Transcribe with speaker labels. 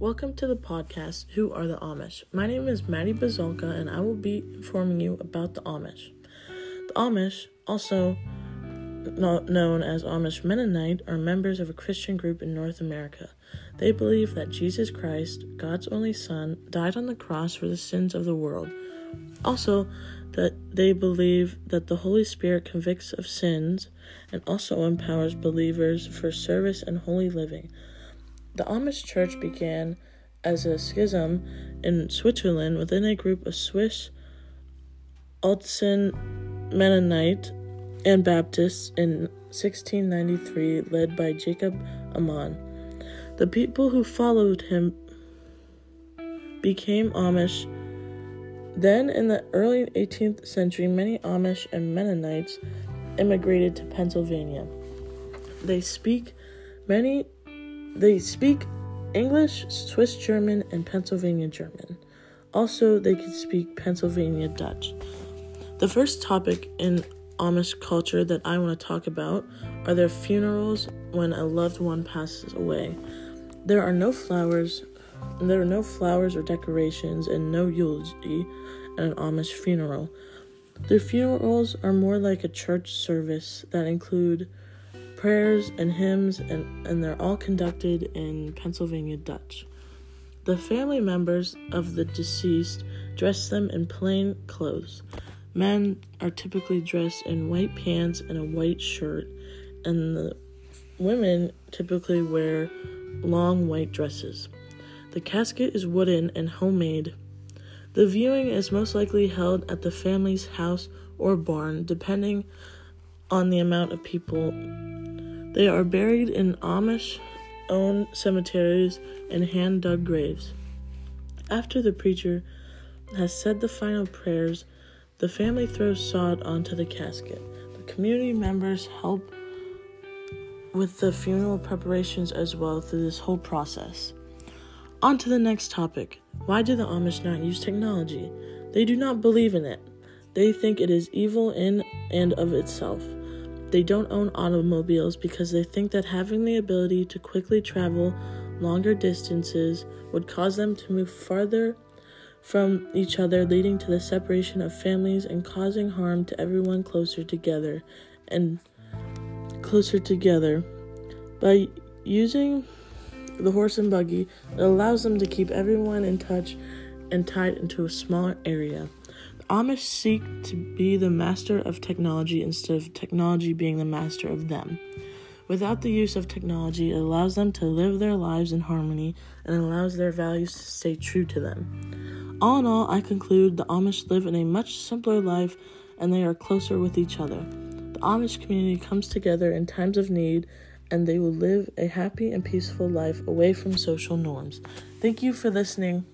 Speaker 1: Welcome to the podcast, Who Are the Amish? My name is Maddie Bazalka, and I will be informing you about the Amish. The Amish, also known as Amish Mennonite, are members of a Christian group in North America. They believe that Jesus Christ, God's only Son, died on the cross for the sins of the world. Also, that they believe that the Holy Spirit convicts of sins and also empowers believers for service and holy living. The Amish church began as a schism in Switzerland within a group of Swiss Alsatian Mennonite and Baptists in 1693, led by Jacob Amann. The people who followed him became Amish. Then, in the early 18th century, many Amish and Mennonites immigrated to Pennsylvania. They speak many they speak English, Swiss German, and Pennsylvania German. Also, they can speak Pennsylvania Dutch. The first topic in Amish culture that I want to talk about are their funerals when a loved one passes away. There are no flowers, there are no flowers or decorations, and no eulogy at an Amish funeral. Their funerals are more like a church service that include prayers and hymns, and, and they're all conducted in Pennsylvania Dutch. The family members of the deceased dress them in plain clothes. Men are typically dressed in white pants and a white shirt, and the women typically wear long white dresses. The casket is wooden and homemade. The viewing is most likely held at the family's house or barn, depending on the amount of people they are buried in Amish owned cemeteries and hand dug graves. After the preacher has said the final prayers, the family throws sod onto the casket. The community members help with the funeral preparations as well through this whole process. On to the next topic. Why do the Amish not use technology? They do not believe in it. They think it is evil in and of itself. They don't own automobiles because they think that having the ability to quickly travel longer distances would cause them to move farther from each other, leading to the separation of families and causing harm to everyone closer together and closer together. By using the horse and buggy, it allows them to keep everyone in touch and tied into a smaller area. Amish seek to be the master of technology instead of technology being the master of them. Without the use of technology, it allows them to live their lives in harmony and allows their values to stay true to them. All in all, I conclude the Amish live in a much simpler life and they are closer with each other. The Amish community comes together in times of need and they will live a happy and peaceful life away from social norms. Thank you for listening.